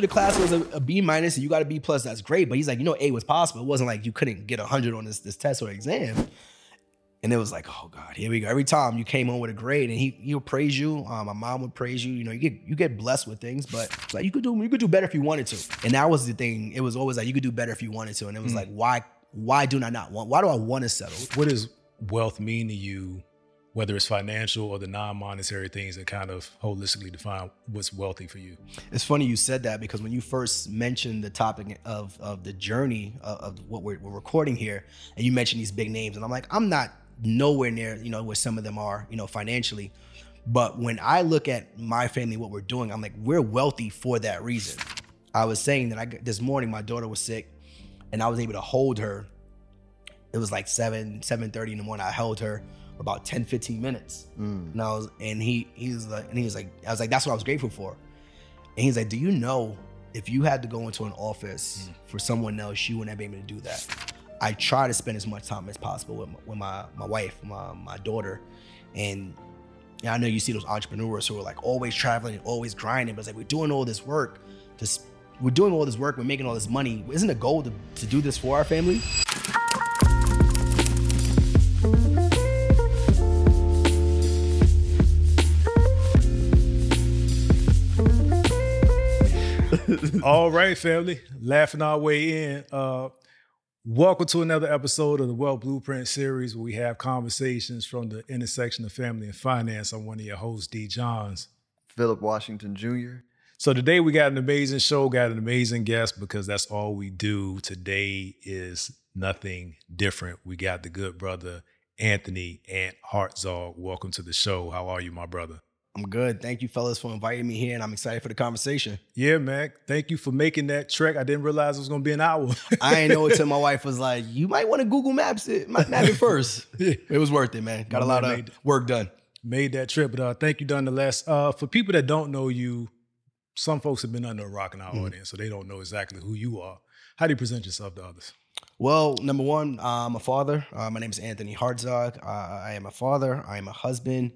The class was a, a B minus and you got a B plus, that's great. But he's like, you know, A was possible. It wasn't like you couldn't get a 100 on this, this test or exam. And it was like, oh God, here we go. Every time you came home with a grade and he he would praise you. Um, my mom would praise you. You know, you get you get blessed with things, but like you could do you could do better if you wanted to. And that was the thing. It was always like you could do better if you wanted to. And it was like, why why do I not want? Why do I want to settle? What does wealth mean to you, whether it's financial or the non-monetary things that kind of holistically define what's wealthy for you? It's funny you said that because when you first mentioned the topic of of the journey of, of what we're, we're recording here, and you mentioned these big names, and I'm like, I'm not nowhere near you know where some of them are, you know, financially. But when I look at my family, what we're doing, I'm like, we're wealthy for that reason. I was saying that I this morning my daughter was sick, and I was able to hold her. It was like seven seven thirty in the morning. I held her about 10, 15 minutes, mm. and I was and he he was like and he was like I was like that's what I was grateful for. And he's like, Do you know if you had to go into an office mm. for someone else, you wouldn't be able to do that? I try to spend as much time as possible with my, with my, my wife, my, my daughter. And yeah, I know you see those entrepreneurs who are like always traveling, always grinding, but it's like we're doing all this work. Just we're doing all this work, we're making all this money. Isn't the goal to, to do this for our family? All right, family, laughing our way in. Uh, welcome to another episode of the Wealth Blueprint series, where we have conversations from the intersection of family and finance. I'm one of your hosts, D. Johns. Phillip Washington Jr. So today we got an amazing show, got an amazing guest because that's all we do. Today is nothing different. We got the good brother Anthony Ant Hartzog. Welcome to the show. How are you, my brother? I'm good. Thank you, fellas, for inviting me here, and I'm excited for the conversation. Yeah, Mac. Thank you for making that trek. I didn't realize it was gonna be an hour. I ain't know until my wife was like, "You might want to Google Maps it, map it first. Yeah. It was worth it, man. Got a lot of Made- work done. Made that trip, but uh, thank you nonetheless. Uh, for people that don't know you, some folks have been under a rock in our audience, so they don't know exactly who you are. How do you present yourself to others? Well, number one, I'm a father. Uh, my name is Anthony Hartzog. Uh, I am a father. I am a husband.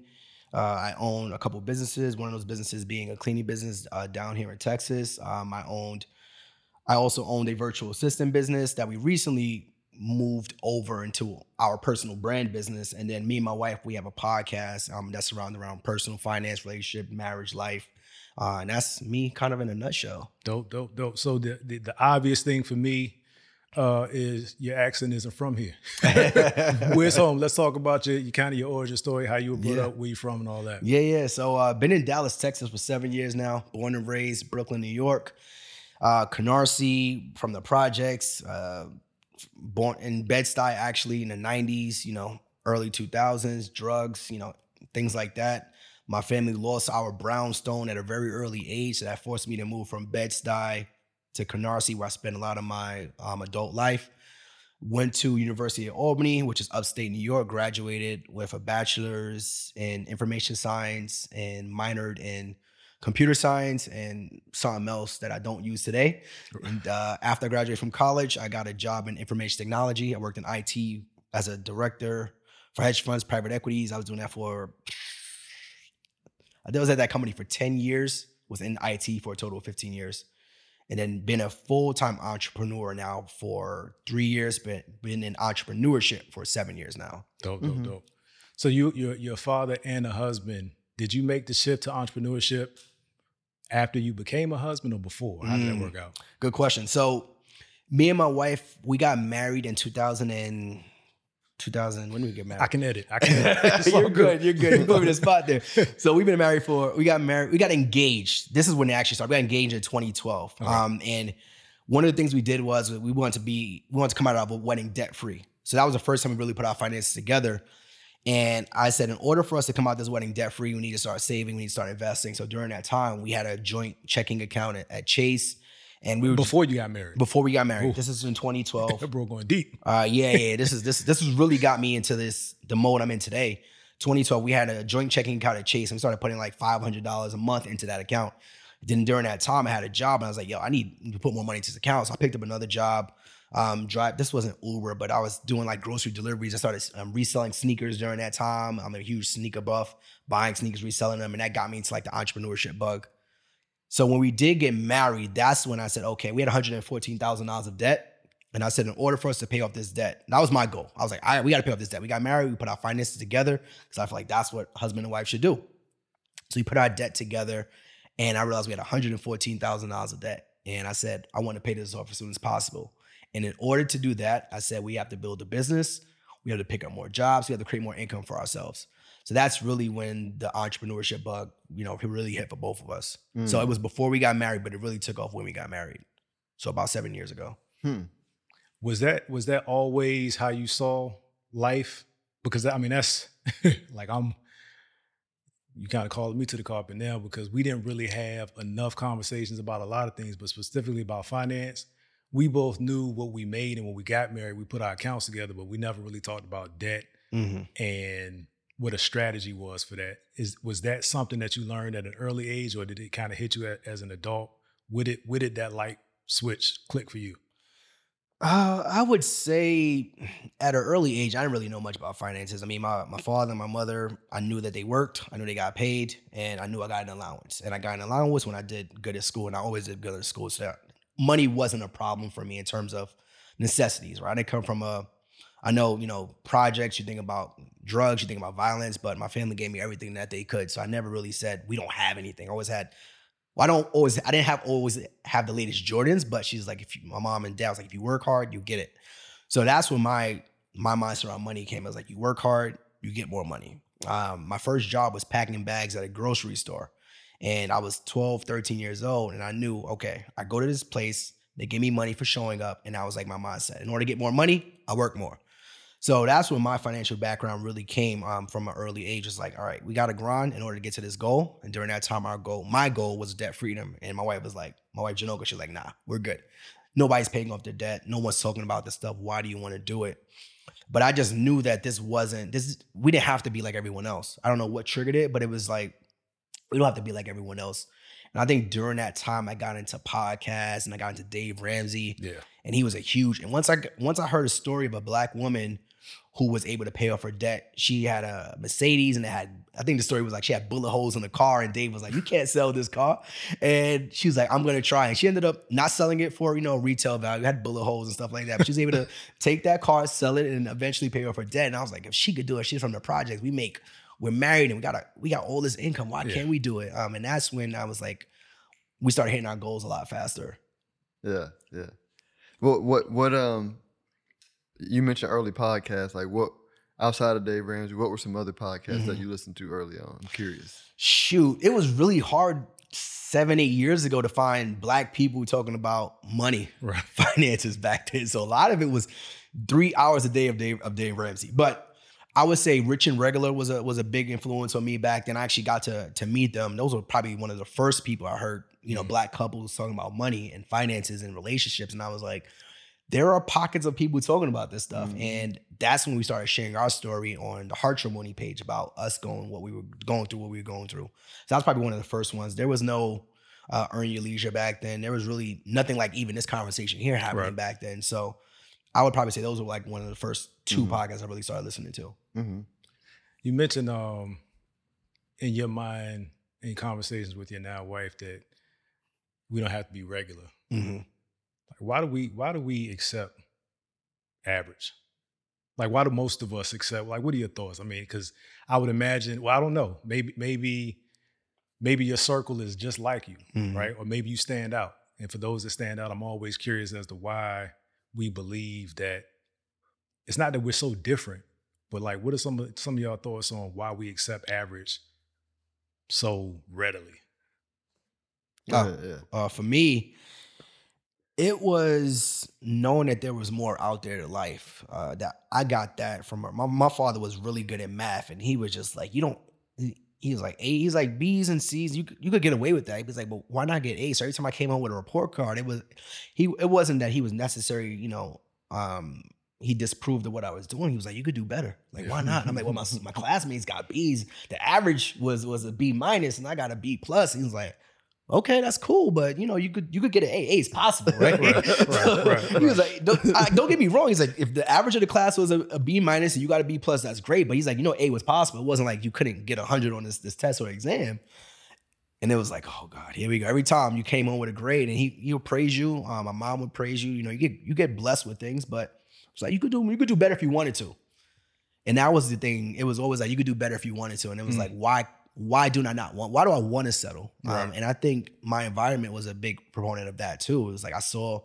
Uh, I own a couple businesses. One of those businesses being a cleaning business uh, down here in Texas. Um, I owned. I also owned a virtual assistant business that we recently moved over into our personal brand business. And then me and my wife, we have a podcast um, that's around around personal finance, relationship, marriage, life. Uh, and that's me kind of in a nutshell. Dope, dope, dope. So the the, the obvious thing for me uh, is your accent isn't from here. Where's home? Let's talk about your, your kind of your origin story, how you were brought Yeah. up, where you from, and all that. Yeah, yeah. So uh been in Dallas, Texas for seven years now. Born and raised Brooklyn, New York. Uh Canarsie from the projects. Uh born in Bed-Stuy actually in the 90s, you know, early 2000s, drugs, you know, things like that. My family lost our brownstone at a very early age, so that forced me to move from Bed-Stuy to Canarsie, where I spent a lot of my um, adult life. Went to University of Albany, which is upstate New York. Graduated with a bachelor's in information science and minored in computer science and something else that I don't use today. And uh, after I graduated from college, I got a job in information technology. I worked in IT as a director for hedge funds, private equities. I was doing that for I was at that company for 10 years, was in IT for a total of 15 years. And then been a full-time entrepreneur now for three years, but been in entrepreneurship for seven years now. Dope, dope, Mm-hmm. dope. So you, your your father and a husband. Did you make the shift to entrepreneurship after you became a husband or before? How did that Mm. work out? Good question. So me and my wife, we got married in 2000 and 2000. When did we get married? I can edit. I can. Edit. You're good. You're good. You put me in the spot there. So we've been married for. We got married. We got engaged. This is when it actually started. We got engaged in 2012. Um, and one of the things we did was we wanted to be. We wanted to come out of a wedding debt free. So that was the first time we really put our finances together. And I said, in order for us to come out this wedding debt free, we need to start saving. We need to start investing. So during that time, we had a joint checking account at, at Chase, and we were just- Before you got married. before we got married. Ooh. This is in 2012. That bro going deep. Uh, yeah, yeah. This is this this has really got me into this the mode I'm in today. 2012, we had a joint checking account at Chase, and we started putting like five hundred dollars a month into that account. Then during that time, I had a job, and I was like, "Yo, I need to put more money into this account." So I picked up another job. Um, drive. This wasn't Uber, but I was doing like grocery deliveries. I started um, reselling sneakers during that time. I'm a huge sneaker buff, buying sneakers, reselling them, and that got me into like the entrepreneurship bug. So when we did get married, that's when I said, okay, we had $114,000 of debt. And I said, in order for us to pay off this debt, that was my goal. I was like, all right, we got to pay off this debt. We got married, we put our finances together because I feel like that's what husband and wife should do. So we put our debt together, and I realized we had $114,000 of debt. And I said, I want to pay this off as soon as possible. And in order to do that, I said, we have to build a business, we have to pick up more jobs, we have to create more income for ourselves. So that's really when the entrepreneurship bug, you know, really hit for both of us. Mm. So it was before we got married, but it really took off when we got married. So about seven years ago. Hmm. Was that was that always how you saw life? Because I mean, that's like I'm. You kind of called me to the carpet now because we didn't really have enough conversations about a lot of things, but specifically about finance. We both knew what we made, and when we got married, we put our accounts together, but we never really talked about debt Mm-hmm. and what a strategy was for that. Is was that something that you learned at an early age, or did it kind of hit you a- as an adult? Would it would it that light switch click for you? Uh, I would say at an early age, I didn't really know much about finances. I mean, my, my father and my mother, I knew that they worked, I knew they got paid, and I knew I got an allowance. And I got an allowance when I did good at school, and I always did good at school. So money wasn't a problem for me in terms of necessities, right? I didn't come from a, I know, you know, projects, you think about drugs, you think about violence, but my family gave me everything that they could. So I never really said, we don't have anything. I always had well, I don't always. I didn't have always have the latest Jordans, but she's like, if you, my mom and dad was like, if you work hard, you get it. So that's when my my mindset around money came. I was like, you work hard, you get more money. Um, my first job was packing bags at a grocery store, and I was 12, 13 years old, and I knew, okay, I go to this place, they give me money for showing up, and I was like my mindset. In order to get more money, I work more. So that's when my financial background really came um, from an early age. It's like, all right, we got to grind in order to get to this goal. And during that time, our goal, my goal was debt freedom. And my wife was like, my wife Janoka, she's like, nah, we're good. Nobody's paying off their debt. No one's talking about this stuff. Why do you want to do it? But I just knew that this wasn't this. We didn't have to be like everyone else. I don't know what triggered it, but it was like we don't have to be like everyone else. And I think during that time, I got into podcasts and I got into Dave Ramsey Yeah. and he was a huge. And once I once I heard a story of a black woman who was able to pay off her debt, she had a Mercedes and it had. I think the story was like she had bullet holes in the car, and Dave was like, "You can't sell this car," and she was like, "I'm gonna try." And she ended up not selling it for you know retail value, it had bullet holes and stuff like that. But she was able to take that car, sell it, and eventually pay off her debt. And I was like, if she could do it, she's from the projects. We make. We're married and we got a, we got all this income. Why Yeah. can't we do it? Um, and that's when I was like, we started hitting our goals a lot faster. Yeah, yeah. What what what um you mentioned early podcasts, like what outside of Dave Ramsey, what were some other podcasts that Mhm. you listened to early on? I'm curious. shoot, it was really hard seven, eight years ago to find black people talking about money, Right. finances back then. So a lot of it was three hours a day of Dave of Dave Ramsey. But I would say Rich and Regular was a was a big influence on me back then. I actually got to to meet them. Those were probably one of the first people I heard, you know, Mhm. black couples talking about money and finances and relationships. And I was like, there are pockets of people talking about this stuff. Mhm. And that's when we started sharing our story on the Hartrimony page about us going what we were going through, what we were going through. So that was probably one of the first ones. There was no uh, earn your leisure back then. There was really nothing like even this conversation here happening Right. back then. So I would probably say those were like one of the first 2 Mhm. podcasts I really started listening to. hmm You mentioned um in your mind in conversations with your now wife that we don't have to be regular. Mm-hmm. Like why do we why do we accept average? Like why do most of us accept like what are your thoughts? I mean, because I would imagine, well, I don't know. Maybe maybe maybe your circle is just like you, Mhm. right? Or maybe you stand out. And for those that stand out, I'm always curious as to why we believe that it's not that we're so different, but like what are some some of y'all thoughts on why we accept average so readily? Yeah, yeah. uh, for me, it was knowing that there was more out there to life. Uh, that I got that from my my father was really good at math, and he was just like, you don't. He, was like A, he's like B's and C's. You you could get away with that. He was like, but why not get A's? So every time I came home with a report card, it was he. It wasn't that he was necessary. You know, um, he disproved of what I was doing. He was like, you could do better. Like, why not? And I'm like, well, my my classmates got B's. The average was was a B minus, and I got a B plus. He was like, okay, that's cool, but you know, you could you could get an A. A is possible, right? Right, right, right, he was like, don't, I, don't get me wrong. He's like, if the average of the class was a, a B minus and you got a B plus, that's great. But he's like, you know, A was possible. It wasn't like you couldn't get a hundred on this this test or exam. And it was like, oh God, here we go. Every time you came home with a grade, and he he would praise you. Um, my mom would praise you. You know, you get you get blessed with things, but it's like you could do you could do better if you wanted to. And that was the thing. It was always like you could do better if you wanted to. And it was Mm. like, why why do I not want? Why do I want to settle? Um, and I think my environment was a big proponent of that too. It was like I saw,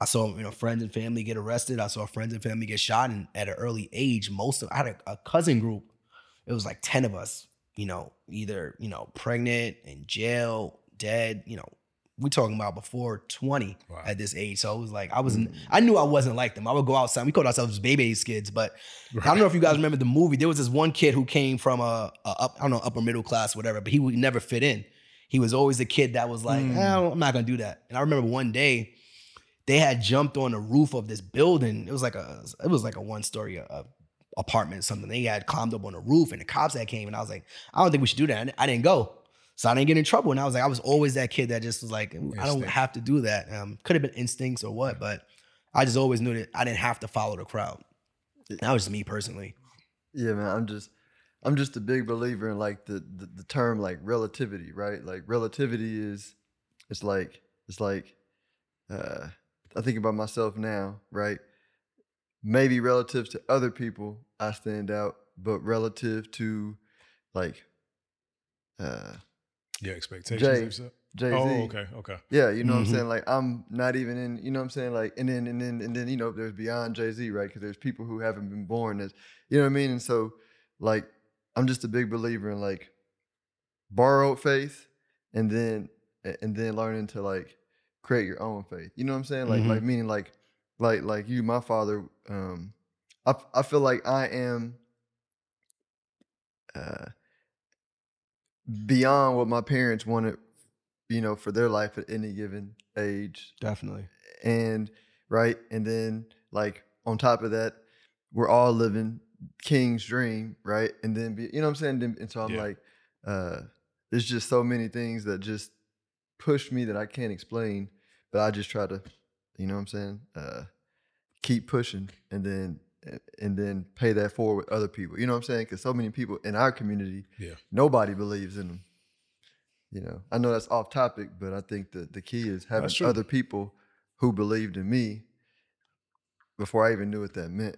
I saw you know friends and family get arrested. I saw friends and family get shot, and at an early age, most of I had a, a cousin group. It was like ten of us. You know, either you know pregnant, in jail, dead. You know, we talking about before twenty Wow. at this age. So it was like I wasn't. I knew I wasn't like them. I would go outside. We called ourselves baby age kids, but I don't know if you guys remember the movie. There was this one kid who came from a, a up, I don't know, upper middle class, whatever, but he would never fit in. He was always the kid that was like, Mm. eh, I'm not gonna do that. And I remember one day they had jumped on the roof of this building. It was like a, it was like a one story uh, apartment or something. They had climbed up on the roof, and the cops had came, and I was like, I don't think we should do that. I didn't go. So I didn't get in trouble. And I was like, I was always that kid that just was like, I don't have to do that. Um, could have been instincts or what, but I just always knew that I didn't have to follow the crowd. That was just me personally. Yeah, man. I'm just I'm just a big believer in like the, the the term like relativity, right? Like relativity is it's like it's like uh I think about myself now, right? Maybe relative to other people, I stand out, but relative to like uh Your expectations. Jay- of? Jay Z. Oh, okay, okay. Yeah, you know what Mhm. I'm saying? Like I'm not even in, you know what I'm saying? Like and then and then and then you know there's beyond Jay-Z, right? Cuz there's people who haven't been born as, you know what I mean? And so like I'm just a big believer in like borrowed faith and then and then learning to like create your own faith. You know what I'm saying? Like Mhm. like meaning like like like you my father um I I feel like I am uh beyond what my parents wanted you know, for their life at any given age. Definitely. And right. And then like on top of that, we're all living King's dream, right? And then be, you know what I'm saying? And so I'm Yeah. like, uh, there's just so many things that just push me that I can't explain. But I just try to, you know what I'm saying? Uh keep pushing and then and then pay that forward with other people. You know what I'm saying? Because so many people in our community, Yeah. nobody believes in them. You know, I know that's off topic, but I think the the key is having other people who believed in me before I even knew what that meant.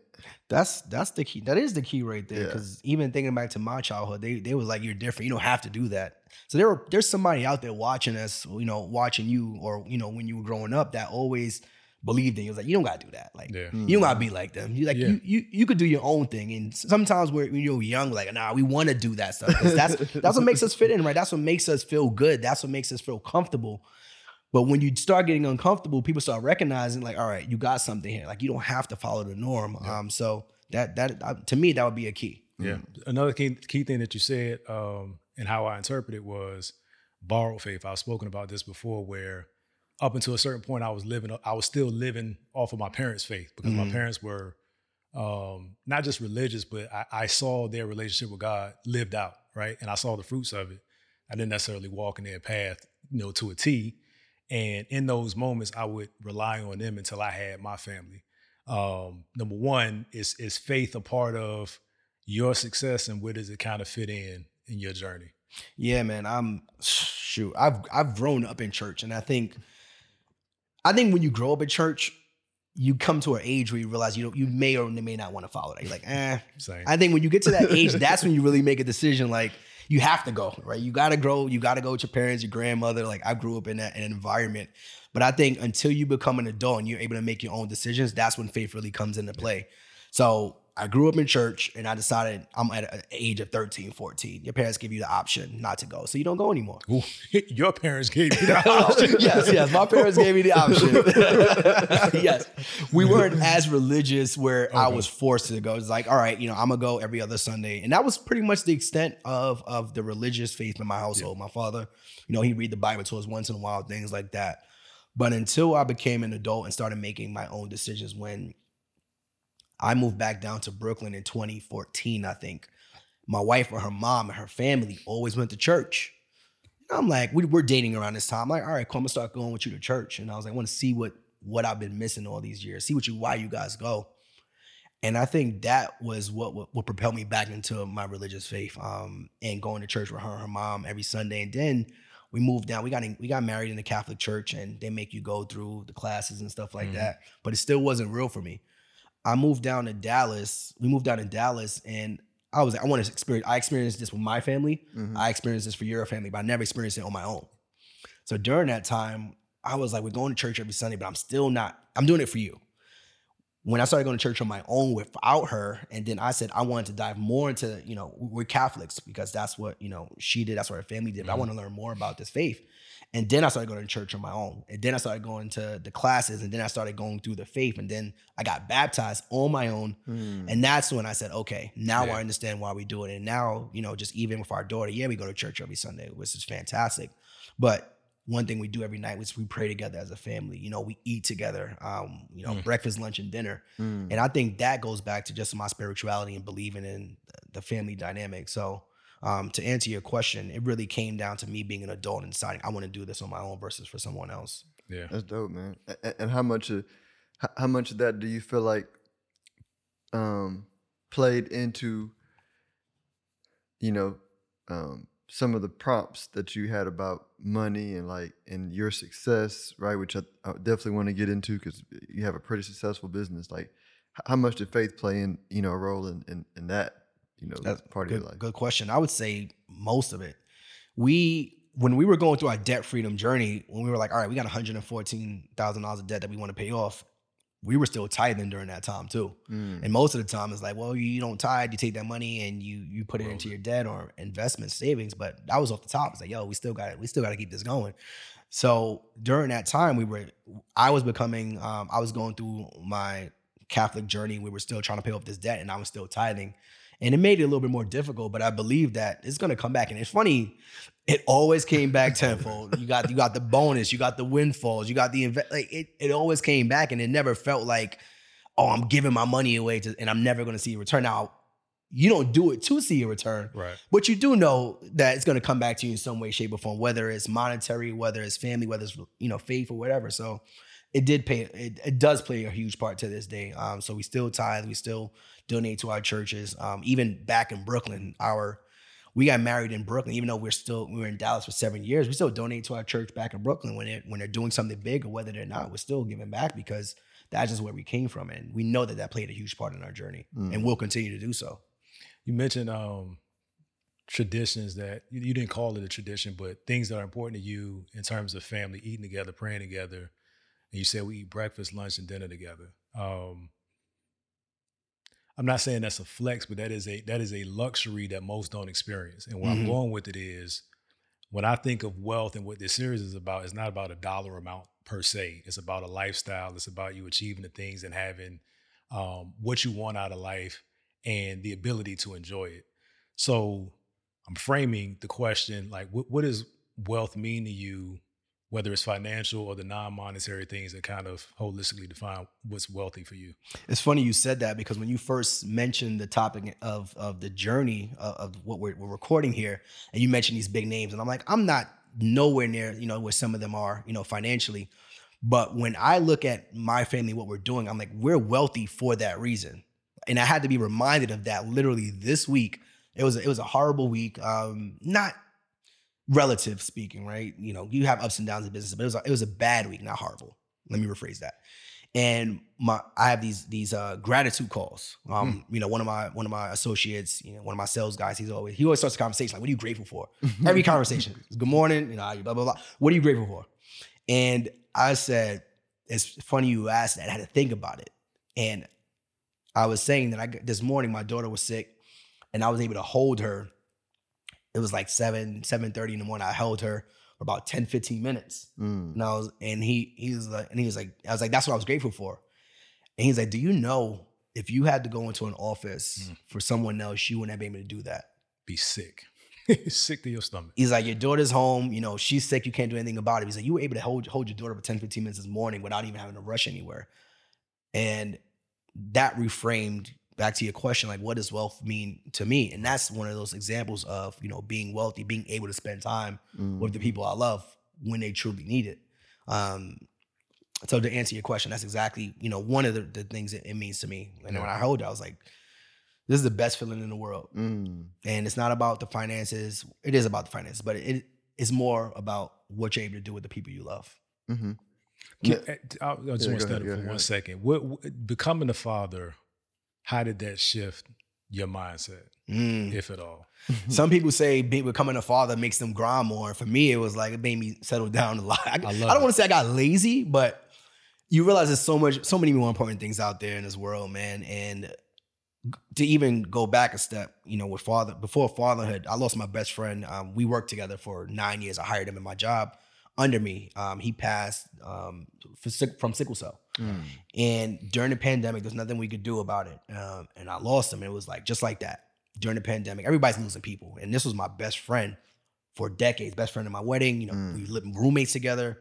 That's that's the key. That is the key right there. Yeah. Because even thinking back to my childhood, they they was like, "You're different. You don't have to do that." So there were there's somebody out there watching us, you know, watching you, or you know, when you were growing up, that always believed in you. It was like, "You don't gotta do that. Like, Yeah. you don't gotta be like them. You like Yeah. you you you could do your own thing." And sometimes we're when you're young, like, "Nah, we want to do that stuff. that's that's what makes us fit in, right? That's what makes us feel good. That's what makes us feel comfortable. But when you start getting uncomfortable, people start recognizing, like, all right, you got something here. Like, you don't have to follow the norm. Um, so that that uh, to me, that would be a key. Yeah. Another key key thing that you said, um, and how I interpret it was borrowed faith. I've spoken about this before, where up until a certain point, I was living, I was still living off of my parents' faith because my Mhm. parents were um, not just religious, but I, I saw their relationship with God lived out, right? And I saw the fruits of it. I didn't necessarily walk in their path, you know, to a T. And in those moments, I would rely on them until I had my family. Um, number one, is is faith a part of your success, and where does it kind of fit in in your journey? Yeah, man. I'm shoot. I've I've grown up in church, and I think I think when you grow up in church, you come to an age where you realize you don't, you may or may not want to follow that. You're like, eh. Same. I think when you get to that age, that's when you really make a decision. Like you have to go, right? You got to grow. You got to go with your parents, your grandmother. Like I grew up in that in an environment, but I think until you become an adult and you're able to make your own decisions, that's when faith really comes into play. So I grew up in church and I decided I'm at an age of 13, 14. Your parents give you the option not to go. So you don't go anymore. Ooh, your parents gave you the option. Oh, yes, yes. My parents gave me the option. yes. We weren't as religious where I was forced to go. It's like, all right, you know, I'm gonna go every other Sunday. And that was pretty much the extent of of the religious faith in my household. My father, you know, he read the Bible to us once in a while, things like that. But until I became an adult and started making my own decisions when I moved back down to Brooklyn in 2014, I think. My wife or her mom and her family always went to church. And I'm like, we, we're dating around this time. I'm like, all right, cool, I'm gonna start going with you to church. And I was like, I want to see what what I've been missing all these years, see what you why you guys go. And I think that was what what, what propelled me back into my religious faith. Um, and going to church with her and her mom every Sunday. And then we moved down. We got in, we got married in the Catholic church, and they make you go through the classes and stuff like Mhm. that. But it still wasn't real for me. I moved down to Dallas. We moved down to Dallas, and I was like, I want to experience. I experienced this with my family. Mhm. I experienced this for your family, but I never experienced it on my own. So during that time, I was like, we're going to church every Sunday, but I'm still not. I'm doing it for you. When I started going to church on my own without her, and then I said I wanted to dive more into, you know, we're Catholics because that's what you know she did. That's what her family did. But I want to learn more about this faith. And then I started going to church on my own. And then I started going to the classes. And then I started going through the faith. And then I got baptized on my own. Mm. And that's when I said, okay, now Yeah. I understand why we do it. And now, you know, just even with our daughter, yeah, we go to church every Sunday, which is fantastic. But one thing we do every night is we pray together as a family. You know, we eat together, um, you know, Mm. breakfast, lunch, and dinner. Mm. And I think that goes back to just my spirituality and believing in the family dynamic. So um, to answer your question, it really came down to me being an adult and deciding I want to do this on my own versus for someone else. Yeah. That's dope, man. A- a- And how much of how much of that do you feel like um played into you know um some of the prompts that you had about money and like and your success, right? Which I, I definitely want to get into because you have a pretty successful business. Like, how much did faith play in you know a role in in, in that you know That's part of good, your life? good question. I would say most of it. We when we were going through our debt freedom journey, when we were like, all right, we got one hundred and fourteen thousand dollars of debt that we want to pay off, we were still tithing during that time too. Mm. And most of the time, it's like, well, you don't tithe, you take that money and you you put it into your debt or investment savings. But that was off the top. It's like, yo, we still got it. We still got to keep this going. So during that time, we were, I was becoming, um, I was going through my Catholic journey. We were still trying to pay off this debt, and I was still tithing, and it made it a little bit more difficult. But I believe that it's going to come back. And it's funny, it always came back tenfold. you got you got the bonus, you got the windfalls, you got the invest. Like it, it always came back, and it never felt like, oh, I'm giving my money away to, and I'm never going to see a return. Now, you don't do it to see a return, Right. but you do know that it's going to come back to you in some way, shape, or form, whether it's monetary, whether it's family, whether it's you know faith or whatever. So it did pay. It, it does play a huge part to this day. Um, so we still tithe, we still donate to our churches. Um, even back in Brooklyn, our we got married in Brooklyn, even though we're still we were in Dallas for seven years. We still donate to our church back in Brooklyn when it when they're doing something big or whether they're not. We're still giving back because that's just where we came from, and we know that that played a huge part in our journey, Mm. and will continue to do so. You mentioned um, traditions that you, you didn't call it a tradition, but things that are important to you in terms of family, eating together, praying together. And you said we eat breakfast, lunch, and dinner together. Um, I'm not saying that's a flex, but that is a that is a luxury that most don't experience. And where I'm Mhm. going with it is when I think of wealth and what this series is about, it's not about a dollar amount per se. It's about a lifestyle. It's about you achieving the things and having um, what you want out of life and the ability to enjoy it. So I'm framing the question like, what, what does wealth mean to you, whether it's financial or the non monetary things that kind of holistically define what's wealthy for you? It's funny you said that because when you first mentioned the topic of of the journey of, of what we're, we're recording here, and you mentioned these big names, and I'm like, I'm not nowhere near you know where some of them are, you know, financially. But when I look at my family, what we're doing, I'm like, we're wealthy for that reason, and I had to be reminded of that literally this week. It was it was a horrible week, um, not relative speaking, right? You know, you have ups and downs in business, but it was a, it was a bad week, not horrible. Let me rephrase that and my I have these these uh gratitude calls. Um, you know, one of my one of my associates, you know, one of my sales guys, he's always he always starts the conversation like, "What are you grateful for?" Every conversation, good morning, you know, blah blah blah. What are you grateful for? And I said, it's funny you asked that. I had to think about it, and I was saying that I this morning my daughter was sick, and I was able to hold her. It was like seven seven thirty in the morning. I held her for about 10, 15 minutes. Mm. And I was, and he, he was like, and he was like, I was like, that's what I was grateful for. And he's like, do you know if you had to go into an office Mm. for someone else, you wouldn't have been able to do that? Be sick, sick to your stomach. He's like, your daughter's home, you know, she's sick, you can't do anything about it. He's like, you were able to hold, hold your daughter for 10, 15 minutes this morning without even having to rush anywhere. And that reframed back to your question, like, what does wealth mean to me? And that's one of those examples of, you know, being wealthy, being able to spend time Mm. with the people I love when they truly need it. Um, so to answer your question, that's exactly you know one of the, the things that it means to me. And when I heard it, I was like, this is the best feeling in the world. Mm. And it's not about the finances. It is about the finances, but it's more about what you're able to do with the people you love. Mm-hmm. Can- I, I just Yeah, want to ahead, stop for ahead, go one ahead. second. What, what becoming a father? How did that shift your mindset, Mm. if at all? Some people say becoming a father makes them grind more. For me, it was like it made me settle down a lot. I, I love don't it. want to say I got lazy, but you realize there's so much, so many more important things out there in this world, man. And to even go back a step, you know, with father before fatherhood, I lost my best friend. Um, we worked together for nine years. I hired him in my job under me. Um, he passed um, sick- from sickle cell. Mm. And during the pandemic, there's nothing we could do about it. Um, and I lost him. And it was like just like that. During the pandemic, everybody's losing people. And this was my best friend for decades, best friend at my wedding. You know, Mm. we lived roommates together.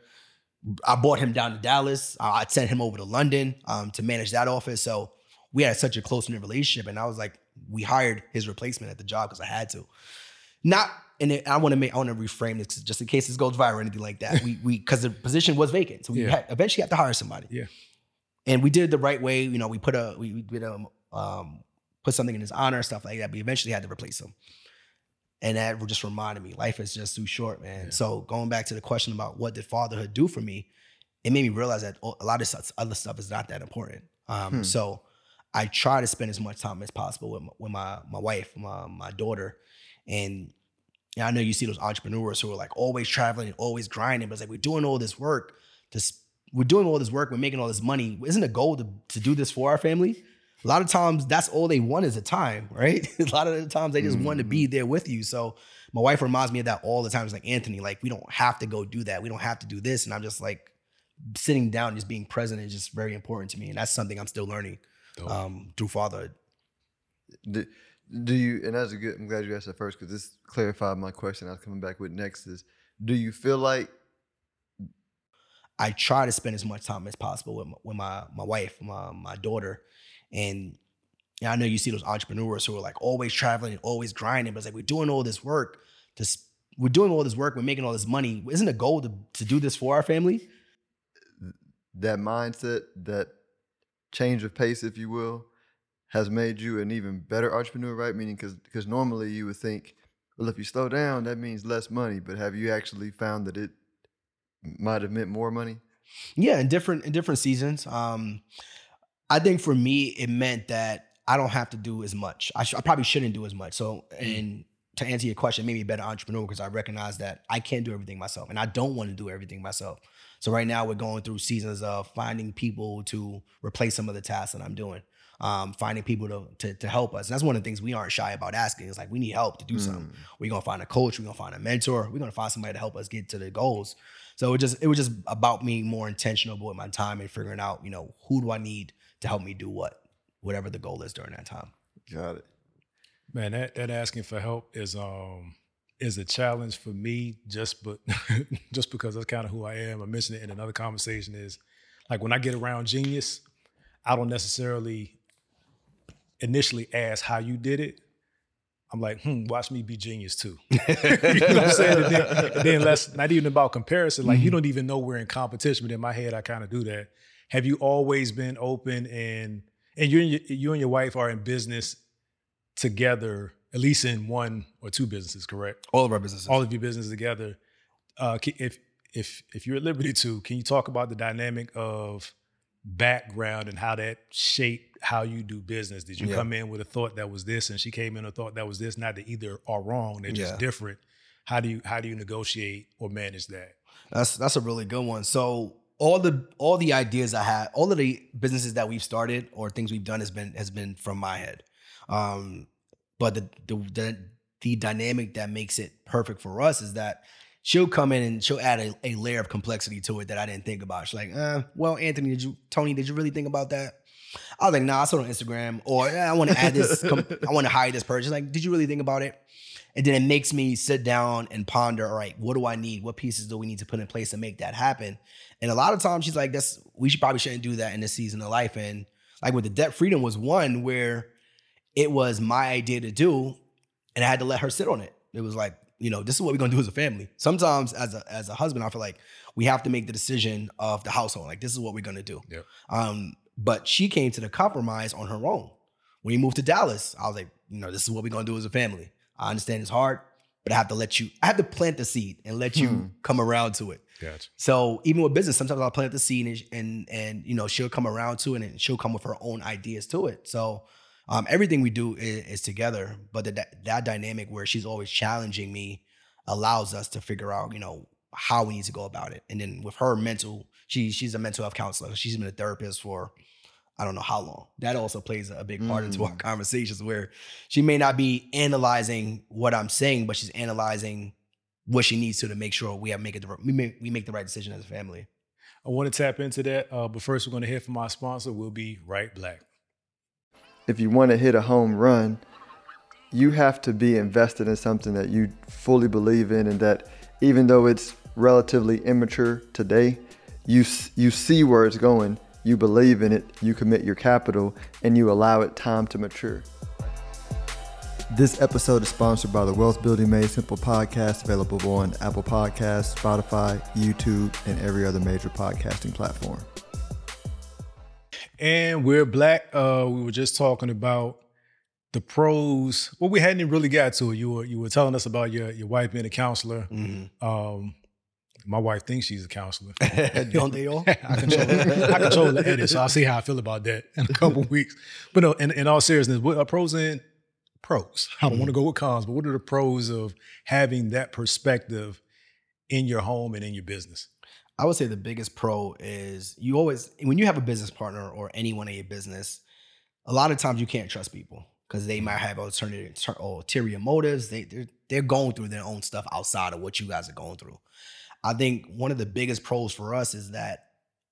I brought him down to Dallas. I I sent him over to London um, to manage that office. So we had such a close knit relationship. And I was like, we hired his replacement at the job because I had to. Not, and it, I want to make, I want to reframe this just in case this goes viral or anything like that. We, we, because the position was vacant, so we Yeah. had, eventually have to hire somebody. Yeah. and we did it the right way. You know, we put a, we, we did a, um, put something in his honor, stuff like that. We eventually had to replace him. And that just reminded me, life is just too short, man. Yeah. So going back to the question about what did fatherhood do for me, it made me realize that a lot of stuff, other stuff is not that important. Um, Hmm. So I try to spend as much time as possible with my, with my, my wife, my, my daughter. And yeah, I know you see those entrepreneurs who are like always traveling, always grinding, but it's like we're doing all this work. Just we're doing all this work, we're making all this money. Isn't the goal to, to do this for our family? A lot of times that's all they want is a time, right? a lot of the times they just want to be there with you. So my wife reminds me of that all the time. It's like, Anthony, like we don't have to go do that. We don't have to do this. And I'm just like sitting down, just being present is just very important to me. And that's something I'm still learning um, through fatherhood. Do, do you? And that's a good. I'm glad you asked that first because this clarified my question. I was coming back with next is: Do you feel like I try to spend as much time as possible with my, with my, my wife, my, my daughter. And yeah, I know you see those entrepreneurs who are like always traveling, always grinding, but it's like we're doing all this work. Just we're doing all this work, we're making all this money. Isn't the goal to, to do this for our family? that mindset, that change of pace, if you will, has made you an even better entrepreneur, right? Meaning, because normally you would think, well, if you slow down, that means less money. But have you actually found that it might have meant more money? Yeah, in different in different seasons. Um, I think for me, it meant that I don't have to do as much. I, sh- I probably shouldn't do as much. So, and to answer your question, made me a better entrepreneur because I recognize that I can't do everything myself, and I don't want to do everything myself. So right now, we're going through seasons of finding people to replace some of the tasks that I'm doing. Um, finding people to, to to help us. And that's one of the things we aren't shy about asking. It's like we need help to do something. We're gonna find a coach. We're gonna find a mentor. We're gonna find somebody to help us get to the goals. So it just it was just about me more intentional with my time and figuring out, you know, who do I need to help me do what, whatever the goal is during that time. Got it. Man, that, that asking for help is um is a challenge for me just but just because that's kind of who I am. I mentioned it in another conversation is like when I get around genius, I don't necessarily initially asked how you did it. I'm like, hmm, watch me be genius too. you know what I'm saying? And then, and then not even about comparison. Like you don't even know we're in competition, but in my head, I kind of do that. Have you always been open and and you and your, you and your wife are in business together, at least in one or two businesses, correct? All of our businesses. All of your business together. Uh, if if if you're at liberty to, can you talk about the dynamic of background and how that shaped how you do business? Did you Yeah. come in with a thought that was this, and she came in a thought that was this? Not that either are wrong; they're just Yeah. different. How do you how do you negotiate or manage that? That's that's a really good one. So all the all the ideas I had, all of the businesses that we've started or things we've done has been has been from my head. Um, but the the the, the dynamic that makes it perfect for us is that she'll come in and she'll add a, a layer of complexity to it that I didn't think about. She's like, uh, well, Anthony, did you Tony, did you really think about that? I was like, nah, I saw it on Instagram, or yeah, I want to add this, I want to hire this person. Like, did you really think about it? And then it makes me sit down and ponder, all right, what do I need? What pieces do we need to put in place to make that happen? And a lot of times she's like, that's we should probably shouldn't do that in this season of life. And like with the debt freedom was one where it was my idea to do, and I had to let her sit on it. It was like, you know, this is what we're gonna do as a family. Sometimes as a as a husband, I feel like we have to make the decision of the household. Like this is what we're gonna do. Yep. Um, but she came to the compromise on her own. When we moved to Dallas, I was like, you know, this is what we're gonna do as a family. I understand it's hard. but I have to let you. I have to plant the seed and let Hmm. you come around to it. Gotcha. So even with business, sometimes I'll plant the seed and and, and you know she'll come around to it and she'll come with her own ideas to it. So um, everything we do is, is together, but the, that that dynamic where she's always challenging me allows us to figure out you know how we need to go about it. And then with her mental, she she's a mental health counselor. She's been a therapist for I don't know how long. That also plays a big part into our Mm. conversations where she may not be analyzing what I'm saying, but she's analyzing what she needs to to make sure we have make it the we make we make the right decision as a family. I want to tap into that, uh, but first we're going to hear from our sponsor. We'll be right black. if you want to hit a home run, you have to be invested in something that you fully believe in, and that even though it's relatively immature today, you you see where it's going, you believe in it, you commit your capital, and you allow it time to mature. This episode is sponsored by the Wealth Building Made Simple podcast, available on Apple Podcasts, Spotify, YouTube, and every other major podcasting platform. And we're black. Uh, we were just talking about the pros. Well, we hadn't even really got to it. You were you were telling us about your your wife being a counselor. Um, my wife thinks she's a counselor. Don't they all? I control I control the edit, so I'll see how I feel about that in a couple weeks. But no, in, in all seriousness, what are pros and pros? I don't want to mm. go with cons, but what are the pros of having that perspective in your home and in your business? I would say the biggest pro is you always when you have a business partner or anyone in your business, a lot of times you can't trust people because they might mm. have alternative ulterior motives. They they're, they're going through their own stuff outside of what you guys are going through. I think one of the biggest pros for us is that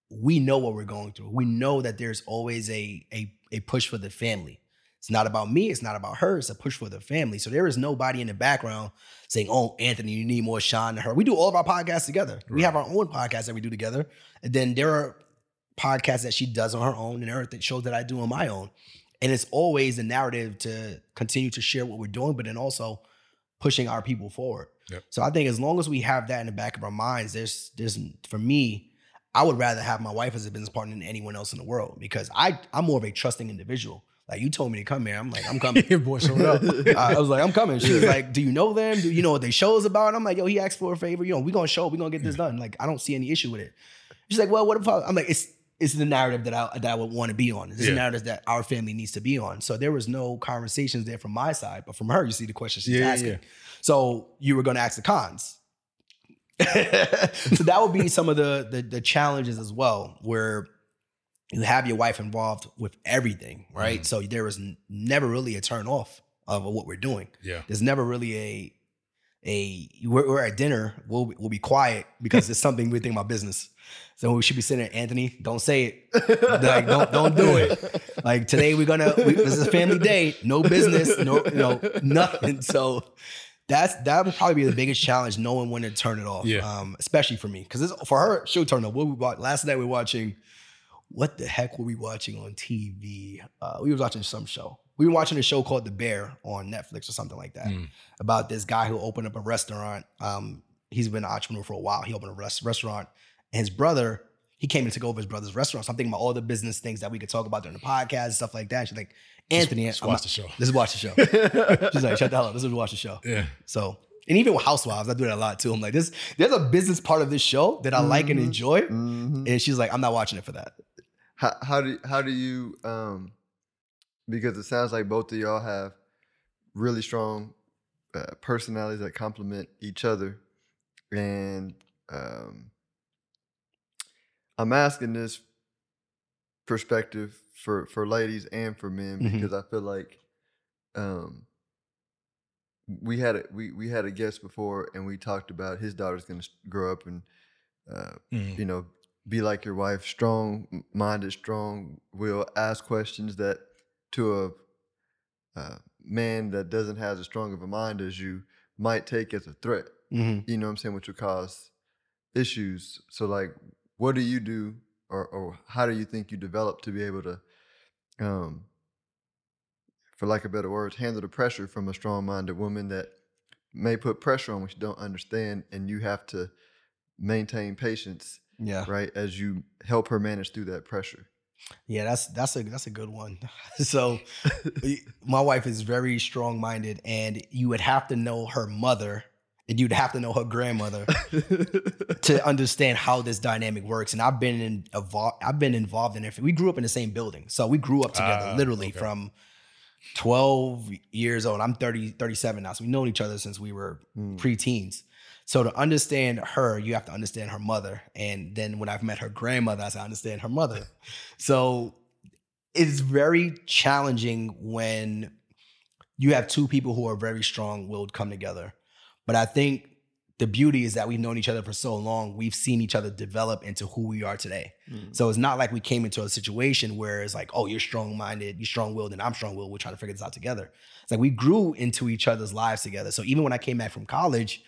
we know what we're going through. We know that there's always a a a push for the family. It's not about me. It's not about her. It's a push for the family. So there is nobody in the background saying, "Oh, Anthony, you need more shine than her." We do all of our podcasts together. We have our own podcast that we do together, and then there are podcasts that she does on her own, and there are shows that I do on my own. And it's always a narrative to continue to share what we're doing, but then also pushing our people forward. Yep. So I think as long as we have that in the back of our minds, there's there's for me, I would rather have my wife as a business partner than anyone else in the world because I I'm more of a trusting individual. Like you told me to come here, I'm like I'm coming. Your boy showed up. I I was like, I'm coming. She was like, Do you know them? Do you know what they show is about? I'm like, Yo, he asked for a favor. You know, we gonna show. We gonna get this done. Like, I don't see any issue with it. She's like, Well, what if I, I'm like, it's it's the narrative that I that I would want to be on. It's Yeah. the narrative that our family needs to be on. So there was no conversations there from my side, but from her, you see the question she's Yeah, asking. yeah. So you were gonna ask the cons. so that would be some of the, the the challenges as well, where you have your wife involved with everything, right? Mhm. So there was n- never really a turn off of what we're doing. Yeah. There's never really a a we're, we're at dinner. We'll be- we'll be quiet because it's something we think about business. So we should be sitting there, Anthony. Don't say it. Like don't don't do it. Like today we're gonna. We, this is a family day. No business. No you know nothing. So that's that would probably be the biggest challenge, knowing when to turn it off. Yeah. Um, especially for me, because for her, she'll turn off. What we last night, we were watching. What the heck were we watching on TV? Uh, we were watching some show. We were watching a show called The Bear on Netflix or something like that Mm. about this guy who opened up a restaurant. Um, he's been an entrepreneur for a while. He opened a res- restaurant, and his brother, he came to take over his brother's restaurant. So I'm thinking about all the business things that we could talk about during the podcast and stuff like that. She's like, Anthony, Just I'm watch not- the show. Let's watch the show. She's like, shut the hell up. This is watch the show. Yeah. So, and even with Housewives, I do that a lot too. I'm like, this, there's a business part of this show that I like and Mhm. enjoy. Mhm. And she's like, I'm not watching it for that. how, how do how do you um because it sounds like both of y'all have really strong uh, personalities that complement each other and um i'm asking this perspective for for ladies and for men Mhm. because i feel like um we had a we, we had a guest before and we talked about his daughter's going to grow up and uh, Mhm. you know, be like your wife, strong minded, strong will, ask questions that to a uh, man that doesn't have as strong of a mind as you might take as a threat. Mm-hmm. You know what I'm saying? Which would cause issues. So, like, what do you do, or, or how do you think you develop to be able to, um, for lack of better words, handle the pressure from a strong minded woman that may put pressure on what you don't understand, and you have to maintain patience Yeah. right? As you help her manage through that pressure. Yeah, that's that's a that's a good one. so my wife is very strong minded, and you would have to know her mother, and you'd have to know her grandmother to understand how this dynamic works. And I've been in involved. I've been involved in it. We grew up in the same building, so we grew up together, Ah, literally okay. from 12 years old. I'm 30, 37 now, so we've known each other since we were Mm. preteens. So to understand her, you have to understand her mother. And then when I've met her grandmother, I said, I understand her mother. So it's very challenging when you have two people who are very strong willed come together. But I think the beauty is that we've known each other for so long, we've seen each other develop into who we are today. Mm. So it's not like we came into a situation where it's like, oh, you're strong minded, you're strong willed, and I'm strong willed. We're trying to figure this out together. It's like we grew into each other's lives together. So even when I came back from college,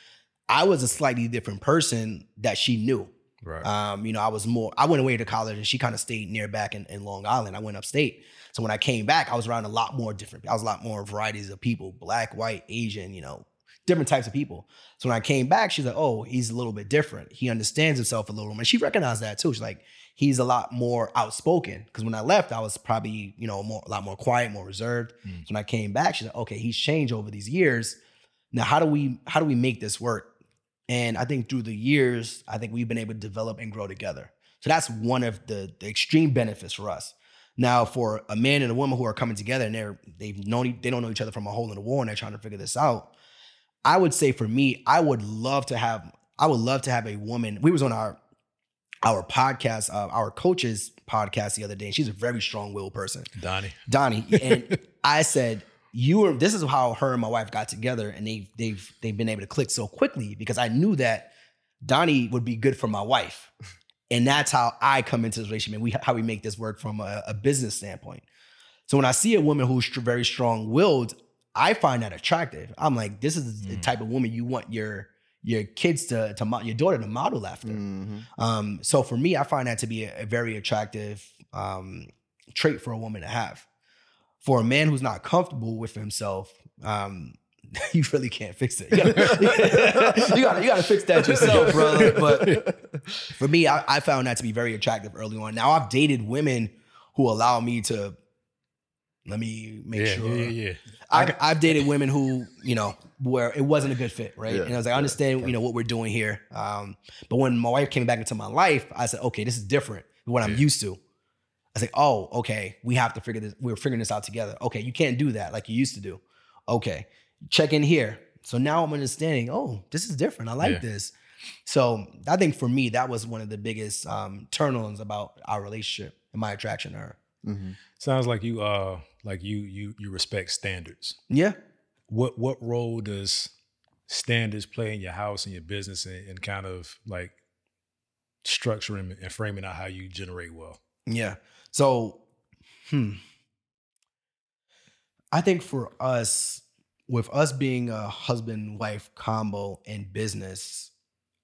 I was a slightly different person that she knew. Right. Um, you know, I was more, I went away to college and she kind of stayed near back in, in Long Island. I went upstate. So when I came back, I was around a lot more different, I was a lot more varieties of people, black, white, Asian, you know, different types of people. So when I came back, she's like, oh, he's a little bit different. He understands himself a little more. And she recognized that too. She's like, he's a lot more outspoken. Because when I left, I was probably, you know, more a lot more quiet, more reserved. Mm. So when I came back, she's like, okay, he's changed over these years. Now, how do we how do we make this work? And I think through the years, I think we've been able to develop and grow together. So that's one of the, the extreme benefits for us. Now, for a man and a woman who are coming together and they're they've known they don't know each other from a hole in the wall and they're trying to figure this out. I would say for me, I would love to have I would love to have a woman. We was on our our podcast, uh, our coaches podcast the other day. And she's a very strong willed person. Donnie. Donnie. And I said, you were this is how her and my wife got together and they've they've they've been able to click so quickly because I knew that Donnie would be good for my wife. And that's how I come into this relationship and we how we make this work from a, a business standpoint. So when I see a woman who's very strong-willed, I find that attractive. I'm like, this is the Mm. type of woman you want your your kids to to mo- your daughter to model after. Mhm. Um, so for me, I find that to be a, a very attractive um, trait for a woman to have. For a man who's not comfortable with himself, um, you really can't fix it. You gotta, you gotta, you gotta fix that yourself, brother. But for me, I, I found that to be very attractive early on. Now I've dated women who allow me to. Let me make yeah, sure. yeah, yeah, yeah. I've, I've dated women who, you know, where it wasn't a good fit, right? Yeah, and I was like, I yeah, understand, you know, what we're doing here. Um, but when my wife came back into my life, I said, okay, this is different than what I'm used to. I was like, oh, okay, we have to figure this. We're figuring this out together. Okay, you can't do that like you used to do. Okay, check in here. So now I'm understanding. Oh, this is different. I like Yeah. this. So I think for me, that was one of the biggest um, turn-ons about our relationship and my attraction to her. Mhm. Sounds like you uh like you you you respect standards. Yeah. What what role does standards play in your house and your business and, and kind of like structuring and framing out how you generate wealth? Yeah. So, hmm. I think for us, with us being a husband wife combo in business,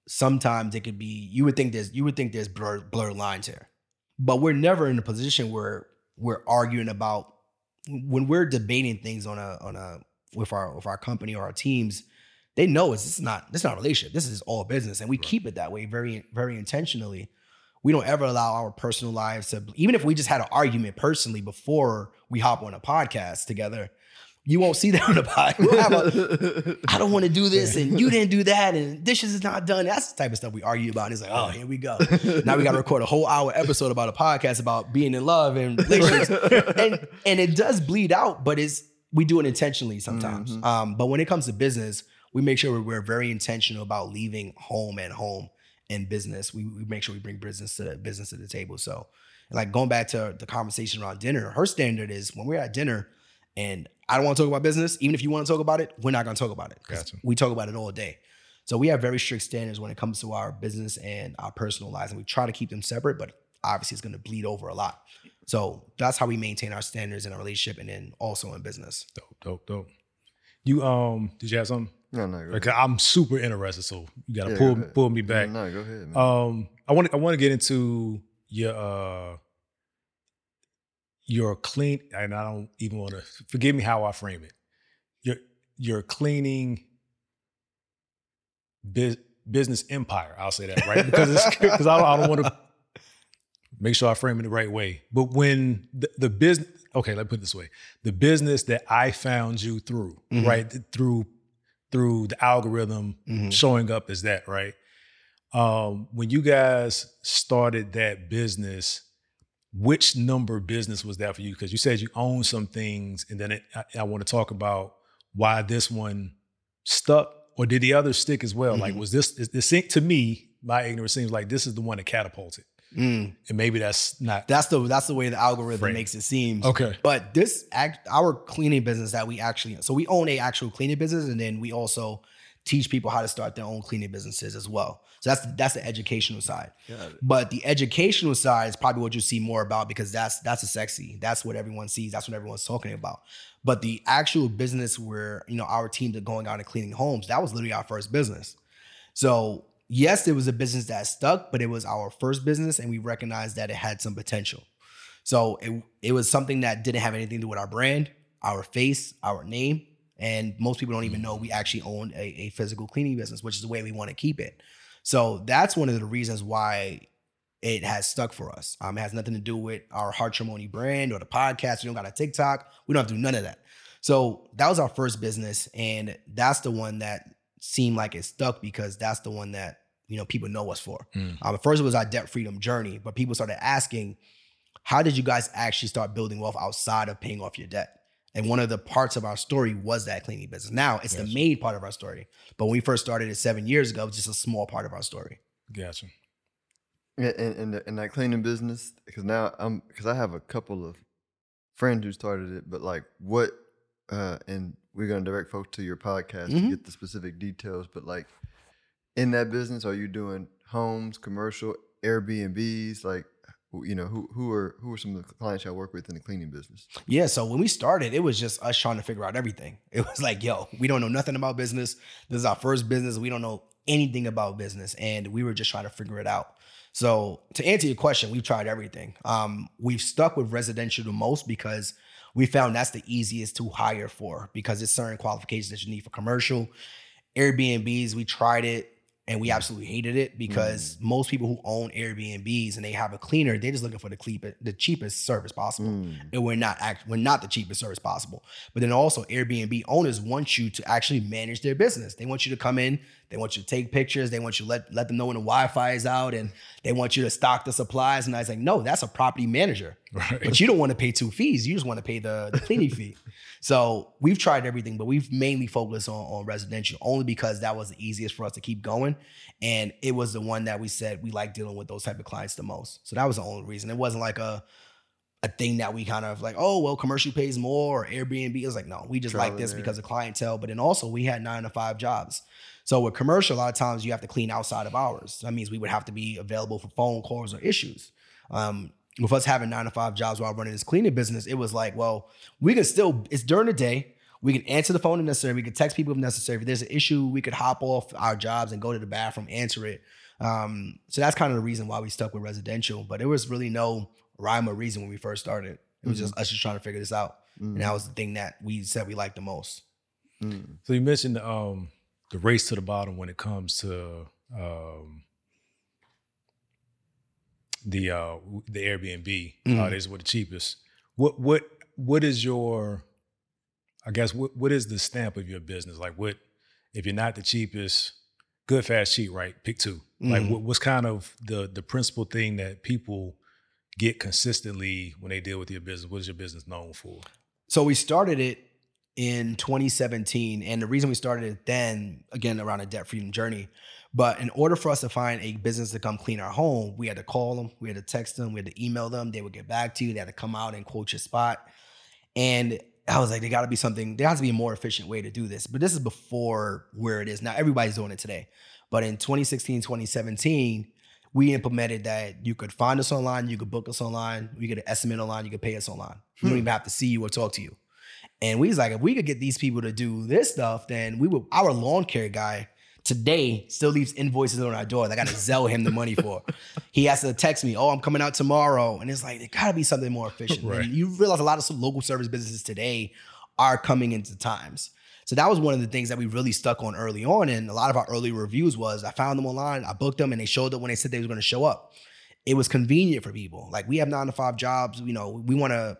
sometimes it could be you would think there's you would think there's blur, blurred lines here, but we're never in a position where we're arguing about when we're debating things on a on a with our with our company or our teams. They know it's this is not this is not a relationship. This is all business, and we Right. keep it that way very very intentionally we don't ever allow our personal lives to even if we just had an argument personally before we hop on a podcast together you won't see that on the podcast we'll a, i don't want to do this and you didn't do that and dishes is not done. That's the type of stuff we argue about and it's like oh here we go. Now we got to record a whole hour episode about a podcast about being in love and relationships. And and it does bleed out but it's we do it intentionally sometimes. Mhm. um but when it comes to business we make sure we're very intentional about leaving home and home in business. We, we make sure we bring business to the business to the table. So, like going back to the conversation around dinner, her standard is when we're at dinner and I don't want to talk about business, even if you want to talk about it, we're not going to talk about it. Gotcha. We talk about it all day. So we have very strict standards when it comes to our business and our personal lives, and we try to keep them separate. But obviously, it's going to bleed over a lot. So that's how we maintain our standards in our relationship, and then also in business. Dope, dope, dope. You um did you have something? No, no, go ahead. I'm super interested, so you gotta Yeah, pull go pull me back. No, go ahead, man. Um, I want I want to get into your uh your clean, and I don't even want to forgive me how I frame it. Your your cleaning bus business empire. I'll say that right because it's because I don't, I don't want to make sure I frame it the right way. But when the, the business, okay, let me put it this way: the business that I found you through, Mhm. right, through through the algorithm Mhm. showing up as that, right? Um, when you guys started that business, which number business was that for you? Because you said you own some things, and then it, I, I want to talk about why this one stuck, or did the other stick as well? Like, Mhm. was this? It, it to me, my ignorance seems like this is the one that catapulted, Mm. and maybe that's not That's the that's the way the algorithm Frame. makes it seem. okay. But this act our cleaning business that we actually so we own a actual cleaning business and then we also teach people how to start their own cleaning businesses as well. So that's that's the educational side. Got. But the educational side is probably what you see more about because that's that's a sexy. That's what everyone sees. That's what everyone's talking about. But the actual business where you know our teams are going out and cleaning homes, that was literally our first business. So yes, it was a business that stuck, but it was our first business, and we recognized that it had some potential. So it it was something that didn't have anything to do with our brand, our face, our name, and most people don't even know we actually own a, a physical cleaning business, which is the way we want to keep it. So that's one of the reasons why it has stuck for us. Um, it has nothing to do with our Hartrimony brand or the podcast. We don't got a TikTok. We don't have to do none of that. So that was our first business, and that's the one that seemed like it stuck because that's the one that you know people know us for. Mm. Um, at first, it was our debt freedom journey, but people started asking, "How did you guys actually start building wealth outside of paying off your debt?" And one of the parts of our story was that cleaning business. Now it's Gotcha. the main part of our story, but when we first started it seven years ago, it was just a small part of our story. Gotcha. Yeah, in, in, the, in that cleaning business, because now I'm because I have a couple of friends who started it, but like what, uh, and we're gonna direct folks to your podcast Mhm. to get the specific details. But like in that business, are you doing homes, commercial, Airbnbs? Like, you know, who who are who are some of the clients y'all work with in the cleaning business? Yeah, so when we started, it was just us trying to figure out everything. It was like, yo, we don't know nothing about business. This is our first business. We don't know anything about business, and we were just trying to figure it out. So to answer your question, we've tried everything. Um, we've stuck with residential the most because we found that's the easiest to hire for because it's certain qualifications that you need for commercial. Airbnbs, we tried it and we absolutely hated it because most people who own Airbnbs and they have a cleaner, they're just looking for the cheapest, the cheapest service possible Mm. and we're not act we're not the cheapest service possible. But then also Airbnb owners want you to actually manage their business. They want you to come in, they want you to take pictures, they want you to let let them know when the Wi-Fi is out, and they want you to stock the supplies. And I was like, no, that's a property manager. Right. But you don't want to pay two fees. You just want to pay the, the cleaning fee. So we've tried everything, but we've mainly focused on, on residential only because that was the easiest for us to keep going. And it was the one that we said we like dealing with those type of clients the most. So that was the only reason. It wasn't like a a thing that we kind of like, oh, well, commercial pays more or Airbnb. It was like, no, we just like this error. because of clientele. But then also we had nine to five jobs. So with commercial, a lot of times you have to clean outside of hours. That means we would have to be available for phone calls or issues. Um, with us having nine to five jobs while running this cleaning business, it was like, well, we can still, it's during the day. We can answer the phone if necessary. We can text people if necessary. If there's an issue, we could hop off our jobs and go to the bathroom, answer it. Um, so that's kind of the reason why we stuck with residential. But there was really no rhyme or reason when we first started. It was just us just trying to figure this out. Mm. And that was the thing that we said we liked the most. Mm. So you mentioned um, the race to the bottom when it comes to um, the uh, the Airbnb. Uh, Mhm. these were the cheapest. What what what is your? I guess what what is the stamp of your business? Like what if you're not the cheapest? Good, fast, cheap, right? Pick two. Like Mhm. what, what's kind of the the principal thing that people get consistently when they deal with your business? What is your business known for? So we started it in 2017. And the reason we started it then, again, around a debt freedom journey. But in order for us to find a business to come clean our home, we had to call them, we had to text them, we had to email them. They would get back to you. They had to come out and quote your spot. And I was like, there got to be something, there has to be a more efficient way to do this. But this is before where it is now. Everybody's doing it today. But in 2016, 2017, we implemented that you could find us online, you could book us online, you get an estimate online, you could pay us online. We don't hmm. even have to see you or talk to you. And we was like, if we could get these people to do this stuff, then we would. Our lawn care guy today still leaves invoices on our door. that I got to Zelle him the money for. He has to text me, "Oh, I'm coming out tomorrow," and it's like there got to be something more efficient. Right. You realize a lot of some local service businesses today are coming into times. So that was one of the things that we really stuck on early on. And a lot of our early reviews was I found them online, I booked them, and they showed up when they said they was going to show up. it was convenient for people. Like we have nine to five jobs. You know, we want to.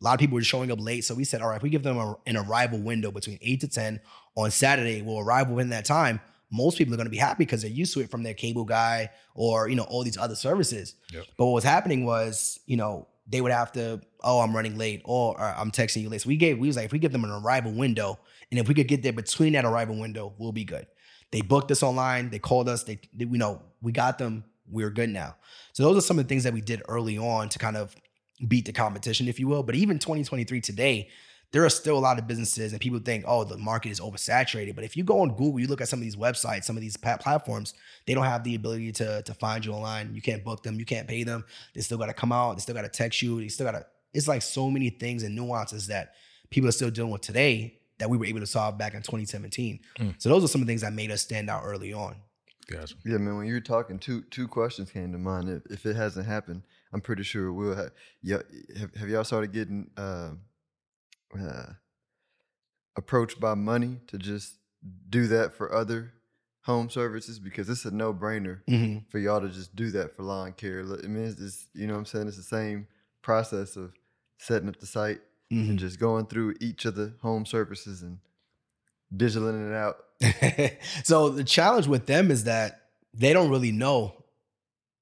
A lot of people were showing up late, so we said, all right, if we give them a, an arrival window between eight to ten on Saturday, we'll arrive within that time. Most people are going to be happy because they're used to it from their cable guy or you know all these other services. Yep. But what was happening was, you know, they would have to, oh, I'm running late, or, or I'm texting you late. So we gave, we was like, if we give them an arrival window, and if we could get there between that arrival window, we'll be good. They booked us online. They called us. They, they you know, we got them. We're good now. So those are some of the things that we did early on to kind of beat the competition, if you will. But even 2023 today, there are still a lot of businesses and people think, oh, the market is oversaturated. But if you go on Google, you look at some of these websites, some of these platforms, they don't have the ability to, to find you online. You can't book them, you can't pay them. They still got to come out, they still got to text you, they still got to, it's like so many things and nuances that people are still dealing with today that we were able to solve back in 2017. Mm. So those are some of the things that made us stand out early on. Gotcha. Yeah, man. When you were talking, two two questions came to mind. If, if it hasn't happened, I'm pretty sure we'll Have, yeah, have, have y'all started getting uh, uh, approached by money to just do that for other home services? Because it's a no brainer Mm-hmm. for y'all to just do that for lawn care. I mean, it's you know what I'm saying? It's the same process of setting up the site Mm-hmm. and just going through each of the home services and digitaling it out. so the challenge with them is that they don't really know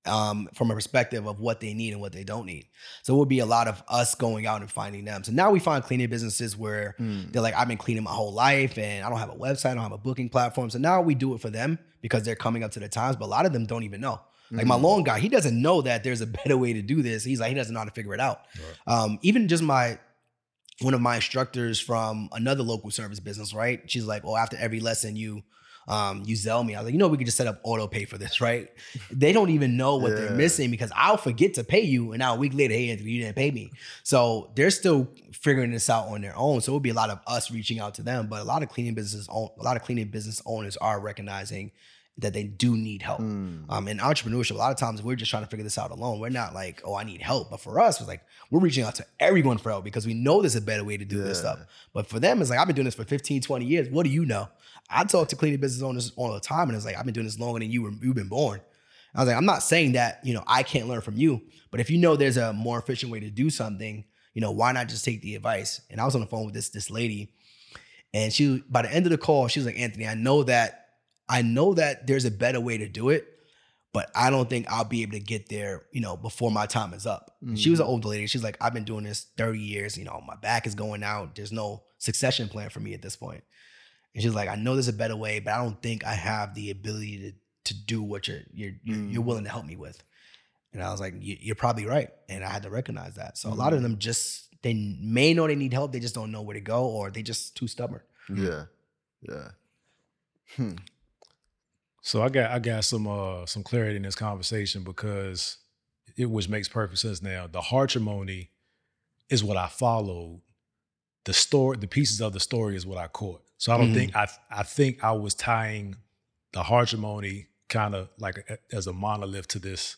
um, from a perspective of what they need and what they don't need. So it would be a lot of us going out and finding them. So now we find cleaning businesses where Mm. they're like, I've been cleaning my whole life and I don't have a website, I don't have a booking platform. So now we do it for them because they're coming up to the times, but a lot of them don't even know. Like my Mm. loan guy, he doesn't know that there's a better way to do this. He's like, he doesn't know how to figure it out. Um, even just my one of my instructors from another local service business, right? She's like, "Oh, after every lesson, you um, you Zelle me." I was like, "You know, we could just set up auto pay for this, right?" they don't even know what they're missing because I'll forget to pay you, and now a week later, hey, Anthony, you didn't pay me. So they're still figuring this out on their own. So it would be a lot of us reaching out to them, but a lot of cleaning businesses, own, a lot of cleaning business owners are recognizing that they do need help. Mm. Um, in entrepreneurship, a lot of times we're just trying to figure this out alone. We're not like, oh, I need help. But for us, it's like we're reaching out to everyone for help because we know there's a better way to do this stuff. But for them, it's like, I've been doing this for 15, 20 years. What do you know? I talk to cleaning business owners all the time, and it's like, I've been doing this longer than you were, you've been born. I was like, I'm not saying that, you know, I can't learn from you, but if you know there's a more efficient way to do something, you know, why not just take the advice? And I was on the phone with this this lady, and she by the end of the call, she was like, Anthony, I know that I know that there's a better way to do it, but I don't think I'll be able to get there, you know, before my time is up. And She was an older lady. She's like, I've been doing this 30 years, you know, my back is going out. There's no succession plan for me at this point. And she's like, I know there's a better way, but I don't think I have the ability to to do what you're you're you're, you're Mm. willing to help me with. And I was like, "You- you're probably right. And I had to recognize that. So a lot of them just they may know they need help, they just don't know where to go, or they just too stubborn. Yeah. Yeah. Hmm. So I got I got some uh some clarity in this conversation because it which makes perfect sense now. The Hartrimony is what I followed. The story, the pieces of the story is what I caught. So I don't Mhm. think I I think I was tying the Hartrimony kind of like a, as a monolith to this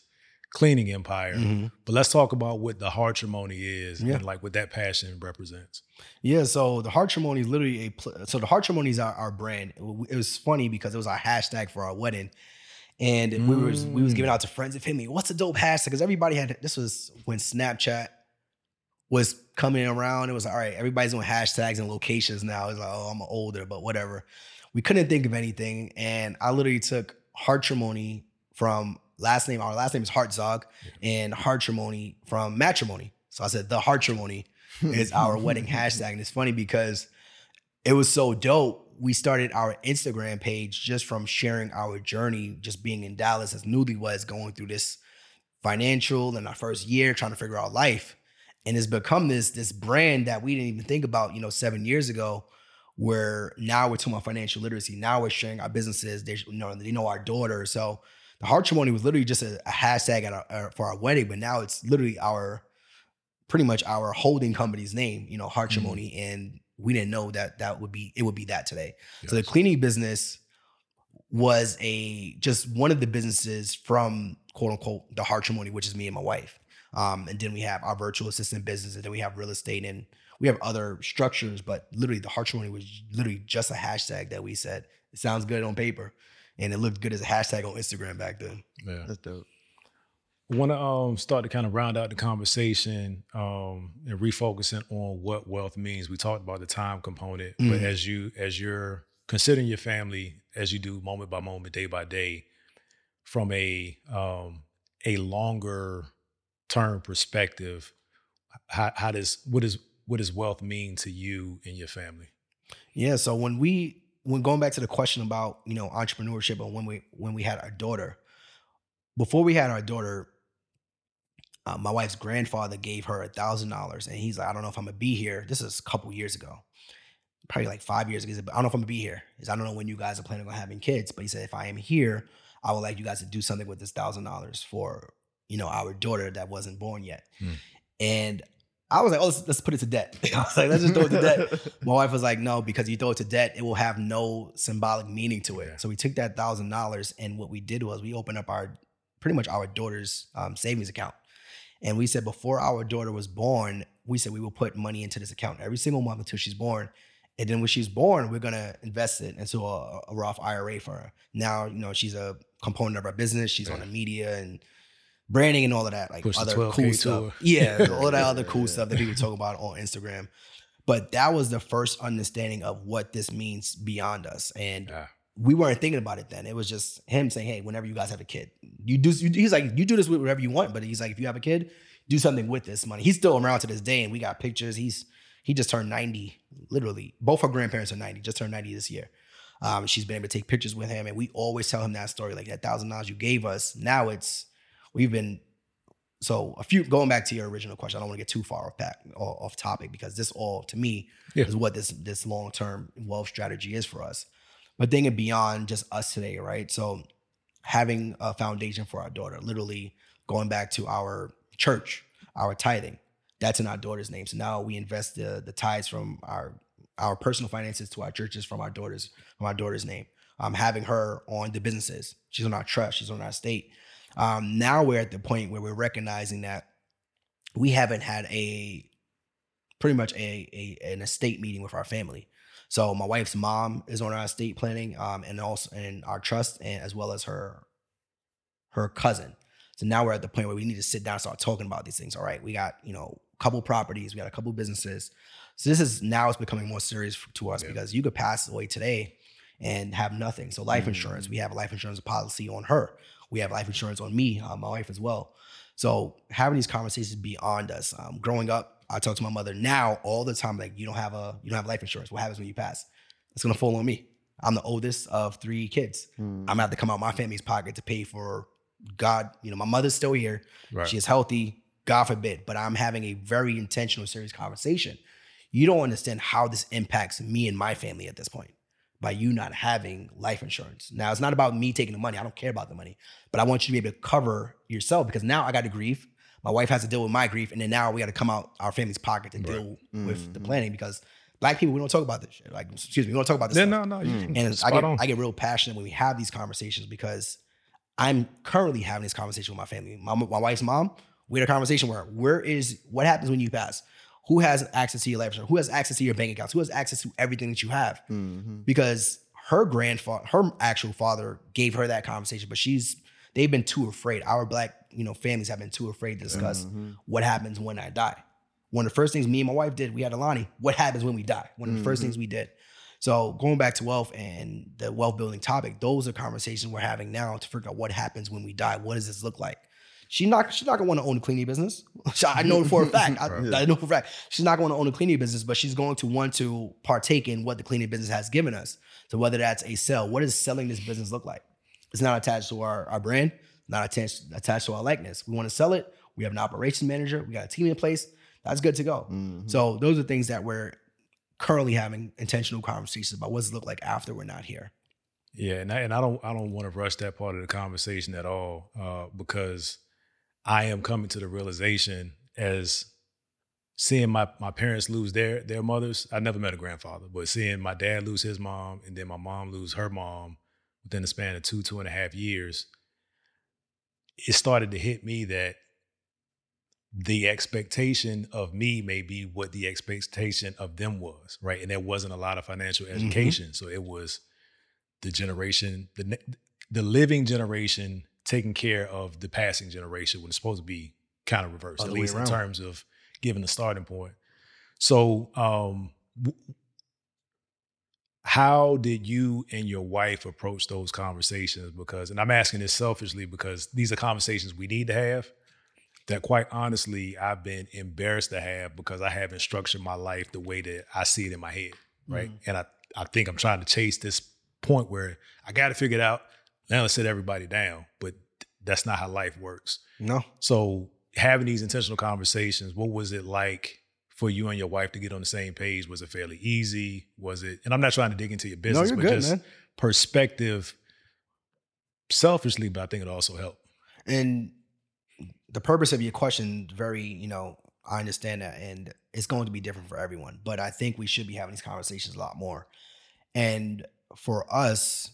cleaning empire. Mhm. But let's talk about what the Hartrimony is Yeah. and like what that passion represents. Yeah, so the Hartrimony is literally a pl- so the Hartrimony is our, our brand. It, was funny because it was our hashtag for our wedding, and we was we was giving out to friends and family. What's a dope hashtag? Because everybody had this was when Snapchat was coming around. It was like, all right, everybody's doing hashtags and locations now. It's like, oh, I'm older, but whatever. We couldn't think of anything, and I literally took Heart Harmony from last name. Our last name is Hartzog, and Heart Harmony from matrimony. So I said the Heart Harmony is our wedding hashtag. And it's funny because it was so dope. We started our Instagram page just from sharing our journey, just being in Dallas as newlyweds, going through this financial and our first year, trying to figure out life. And it's become this this brand that we didn't even think about, you know, seven years ago. Where now we're talking about financial literacy. Now we're sharing our businesses. They you know they know our daughter. So the Hartrimony was literally just a, a hashtag at our, uh, for our wedding, but now it's literally our pretty much our holding company's name, you know, Mm-hmm. And we didn't know that that would be it would be that today. So the cleaning business was a just one of the businesses from quote unquote the Hartrimony, which is me and my wife. Um, and then we have our virtual assistant business, and then we have real estate, and we have other structures. But literally, the heart Hartrimony was literally just a hashtag that we said it sounds good on paper, and it looked good as a hashtag on Instagram back then. Yeah. That's dope. I want to um, start to kind of round out the conversation um, and refocusing on what wealth means. We talked about the time component, but Mhm. as you as you're considering your family as you do moment by moment, day by day, from a um, a longer term perspective, how, how does what does what does wealth mean to you and your family? Yeah. So when we when going back to the question about you know entrepreneurship and when we when we had our daughter, before we had our daughter, uh, my wife's grandfather gave her a thousand dollars, and he's like, I don't know if I'm gonna be here. This is a couple years ago, probably like five years ago. Said, I don't know if I'm gonna be here. Is I don't know when you guys are planning on having kids, but he said if I am here, I would like you guys to do something with this thousand dollars for you know our daughter that wasn't born yet. Hmm. And I was like, oh, let's, let's put it to debt. I was like, let's just throw it to debt. My wife was like, no, because you throw it to debt, it will have no symbolic meaning to it. Yeah. So we took that thousand dollars and what we did was we opened up our pretty much our daughter's um, savings account. And we said before our daughter was born, we said we will put money into this account every single month until she's born. And then when she's born, we're gonna invest it into a, a Roth IRA for her. Now, you know, she's a component of our business. She's on the media and branding and all of that, like Push other 12K cool stuff. her. Yeah, all that other cool stuff that people talk about on Instagram. But that was the first understanding of what this means beyond us. And Yeah. we weren't thinking about it then. It was just him saying, "Hey, whenever you guys have a kid, you do." He's like, "You do this with whatever you want," but he's like, "If you have a kid, do something with this money." He's still around to this day, and we got pictures. He's he just turned ninety, literally. Both her grandparents are ninety, just turned ninety this year. Um, she's been able to take pictures with him, and we always tell him that story, like that thousand dollars you gave us. Now it's we've been so a few going back to your original question. I don't want to get too far off or off topic because this all to me Yeah. is what this this long term wealth strategy is for us. But thinking beyond just us today, right? So having a foundation for our daughter, literally going back to our church, our tithing, that's in our daughter's name. So now we invest the the tithes from our our personal finances to our churches from our daughter's from our daughter's name. Um, having her on the businesses, she's on our trust, she's on our state. Um, now we're at the point where we're recognizing that we haven't had a pretty much a, a an estate meeting with our family. So my wife's mom is on our estate planning, um, and also in our trust, and as well as her her cousin. So now we're at the point where we need to sit down and start talking about these things. All right, we got you know a couple properties, we got a couple businesses. So this is now it's becoming more serious to us Yeah. because you could pass away today and have nothing. So life Mhm. insurance, we have a life insurance policy on her. We have life insurance on me, uh, my wife as well. So having these conversations beyond us. Um, growing up, I talk to my mother now all the time. Like you don't have a you don't have life insurance. What happens when you pass? It's gonna fall on me. I'm the oldest of three kids. Hmm. I'm gonna have to come out my family's pocket to pay for God. You know, my mother's still here. Right. She is healthy. God forbid. But I'm having a very intentional, serious conversation. You don't understand how this impacts me and my family at this point by you not having life insurance. Now, it's not about me taking the money. I don't care about the money, but I want you to be able to cover yourself because now I got to grieve. My wife has to deal with my grief, and then now we got to come out our family's pocket to deal with the Mhm. planning because black people we don't talk about this shit. Like, excuse me, we don't talk about this. Yeah, no, no. You, Mm. And I get on. I get real passionate when we have these conversations because I'm currently having this conversation with my family. My, my wife's mom, we had a conversation where where is what happens when you pass? Who has access to your life insurance? Who has access to your bank accounts? Who has access to everything that you have? Mhm. Because her grandfather, her actual father gave her that conversation, but she's they've been too afraid. Our black, you know, families have been too afraid to discuss Mhm. what happens when I die. One of the first things me and my wife did, we had Alani. What happens when we die? One of the first Mhm. things we did. So going back to wealth and the wealth building topic, those are conversations we're having now to figure out what happens when we die. What does this look like? She's not. She's not gonna want to own a cleaning business. I know for a fact. I, Right. I know for a fact she's not going to own a cleaning business, but she's going to want to partake in what the cleaning business has given us. So whether that's a sell, what does selling this business look like? It's not attached to our, our brand, not attached attached to our likeness. We want to sell it. We have an operations manager. We got a team in place. That's good to go. Mhm. So those are things that we're currently having intentional conversations about. What does it look like after we're not here? Yeah, and I, and I don't I don't want to rush that part of the conversation at all uh, because I am coming to the realization as seeing my my parents lose their their mothers. I never met a grandfather, but seeing my dad lose his mom and then my mom lose her mom within the span of two two and a half years, it started to hit me that the expectation of me may be what the expectation of them was, right? And there wasn't a lot of financial mm-hmm. education, so it was the generation, the the living generation taking care of the passing generation when it's supposed to be kind of reversed, Other at least in terms of giving the starting point. So, um, how did you and your wife approach those conversations? Because, and I'm asking this selfishly because these are conversations we need to have that quite honestly I've been embarrassed to have because I haven't structured my life the way that I see it in my head. Right. And I, I think I'm trying to chase this point where I got to figure it out. Now let's sit everybody down, but that's not how life works. No. So having these intentional conversations, what was it like for you and your wife to get on the same page? Was it fairly easy? Was it, and I'm not trying to dig into your business, you're but good, just man. perspective selfishly, but I think it also helped. And the purpose of your question, very, you know, I understand that, and it's going to be different for everyone. But I think we should be having these conversations a lot more. And for us,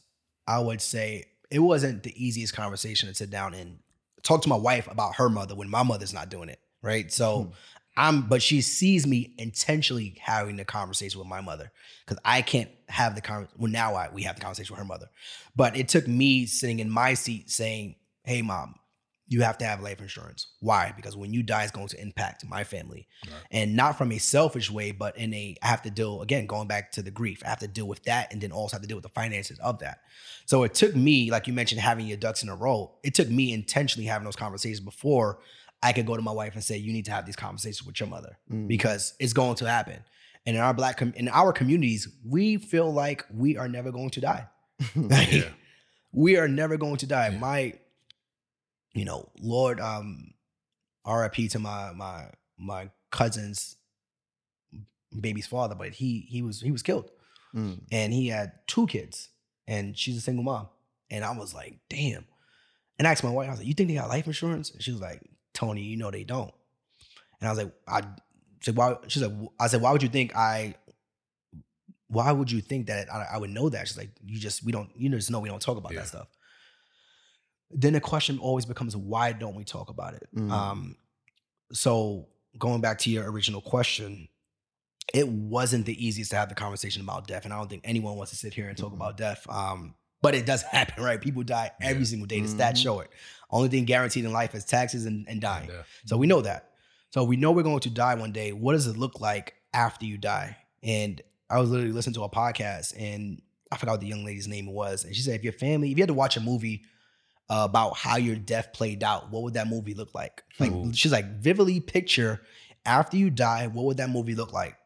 I would say it wasn't the easiest conversation to sit down and talk to my wife about her mother when my mother's not doing it, right? So hmm. I'm, but she sees me intentionally having the conversation with my mother because I can't have the con. Well, now I we have the conversation with her mother, but it took me sitting in my seat saying, "Hey, mom, you have to have life insurance. Why? Because when you die, it's going to impact my family, Right. and not from a selfish way, but in a I have to deal again going back to the grief. I have to deal with that, and then also have to deal with the finances of that. So it took me, like you mentioned, having your ducks in a row. It took me intentionally having those conversations before I could go to my wife and say, "You need to have these conversations with your mother Mm. because it's going to happen." And in our black com- in our communities, we feel like we are never going to die. Like, Yeah. we are never going to die. Yeah. My, you know, Lord, um, RIP to my my my cousin's baby's father, but he he was he was killed Mm. and he had two kids and she's a single mom. And I was like, damn. And I asked my wife, I was like, you think they got life insurance? And she was like, Tony, you know they don't. And I was like, I said, why? She's like, I said, why would you think I? Why would you think that I, I would know that? She's like, you just we don't, you just know we don't talk about Yeah. that stuff. Then the question always becomes, why don't we talk about it? Mm. Um, so going back to your original question, it wasn't the easiest to have the conversation about death, and I don't think anyone wants to sit here and talk Mhm. about death. Um, but it does happen, right? People die every Yeah. single day. The stats Mhm. show it. Only thing guaranteed in life is taxes and, and dying. Uh, So we know that. So we know we're going to die one day. What does it look like after you die? And I was literally listening to a podcast, and I forgot what the young lady's name was, and she said, if your family, if you had to watch a movie uh, about how your death played out, what would that movie look like? Like Ooh. she's like, vividly picture after you die, what would that movie look like?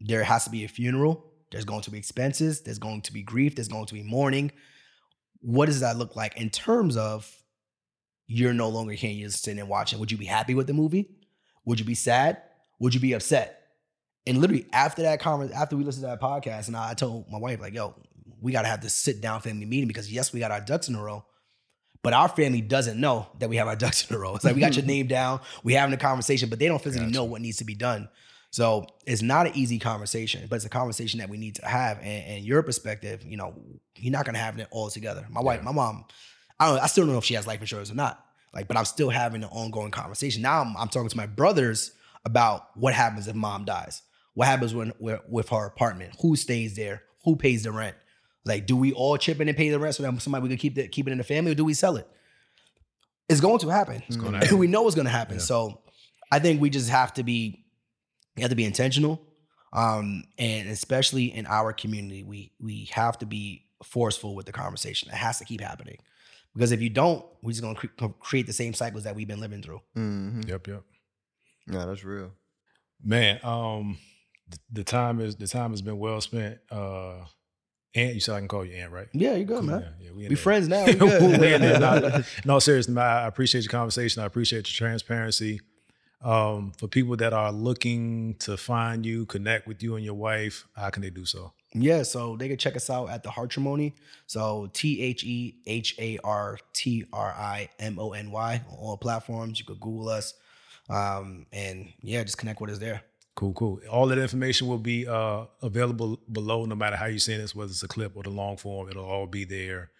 There has to be a funeral. There's going to be expenses. There's going to be grief. There's going to be mourning. What does that look like in terms of you're no longer here, you're just sitting and watching? Would you be happy with the movie? Would you be sad? Would you be upset? And literally after that conference, after we listened to that podcast, and I told my wife, like, yo, we gotta have this sit down family meeting because yes, we got our ducks in a row, but our family doesn't know that we have our ducks in a row. It's like we got your name down, we having a conversation, but they don't physically Gotcha. know what needs to be done. So it's not an easy conversation, but it's a conversation that we need to have. And, and your perspective, you know, you're not gonna have it all together. My wife, Yeah. my mom, I don't. I still don't know if she has life insurance or not. Like, but I'm still having an ongoing conversation. Now I'm, I'm talking to my brothers about what happens if mom dies. What happens when with, with her apartment? Who stays there? Who pays the rent? Like, do we all chip in and pay the rent so that somebody we could keep it keep it in the family, or do we sell it? It's going to happen. It's gonna Mm. happen. we know it's going to happen. Yeah. So I think we just have to be, you have to be intentional, um, and especially in our community, we we have to be forceful with the conversation. It has to keep happening because if you don't, we're just going to cre- create the same cycles that we've been living through. Mhm. Yep, yep. Yeah, that's real. Man, um, th- the time is the time has been well spent. Uh, Aunt, you said I can call you Aunt, right? Yeah, you're good, man. Yeah, yeah, we We friends now. We We good. in there. No, no, seriously, man, I appreciate your conversation. I appreciate your transparency. Um, for people that are looking to find you, connect with you and your wife, how can they do so? Yeah, so they can check us out at the Hartrimony. So T H E H A R T R I M O N Y on all platforms. You could Google us, um, and yeah, just connect with us there. Cool, cool. All that information will be uh, available below, no matter how you see this, whether it's a clip or the long form, it'll all be there.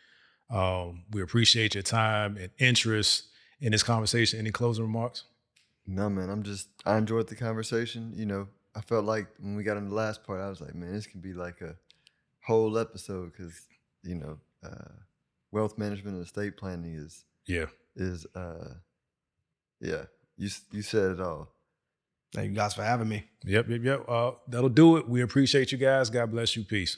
Um, we appreciate your time and interest in this conversation. Any closing remarks? No, man, I'm just I enjoyed the conversation. You know, I felt like when we got in the last part, I was like, man, this can be like a whole episode because you know, uh, wealth management and estate planning is Yeah. is uh yeah, you you said it all. Thank you guys for having me. Yep, yep, yep. Uh, that'll do it. We appreciate you guys. God bless you. Peace.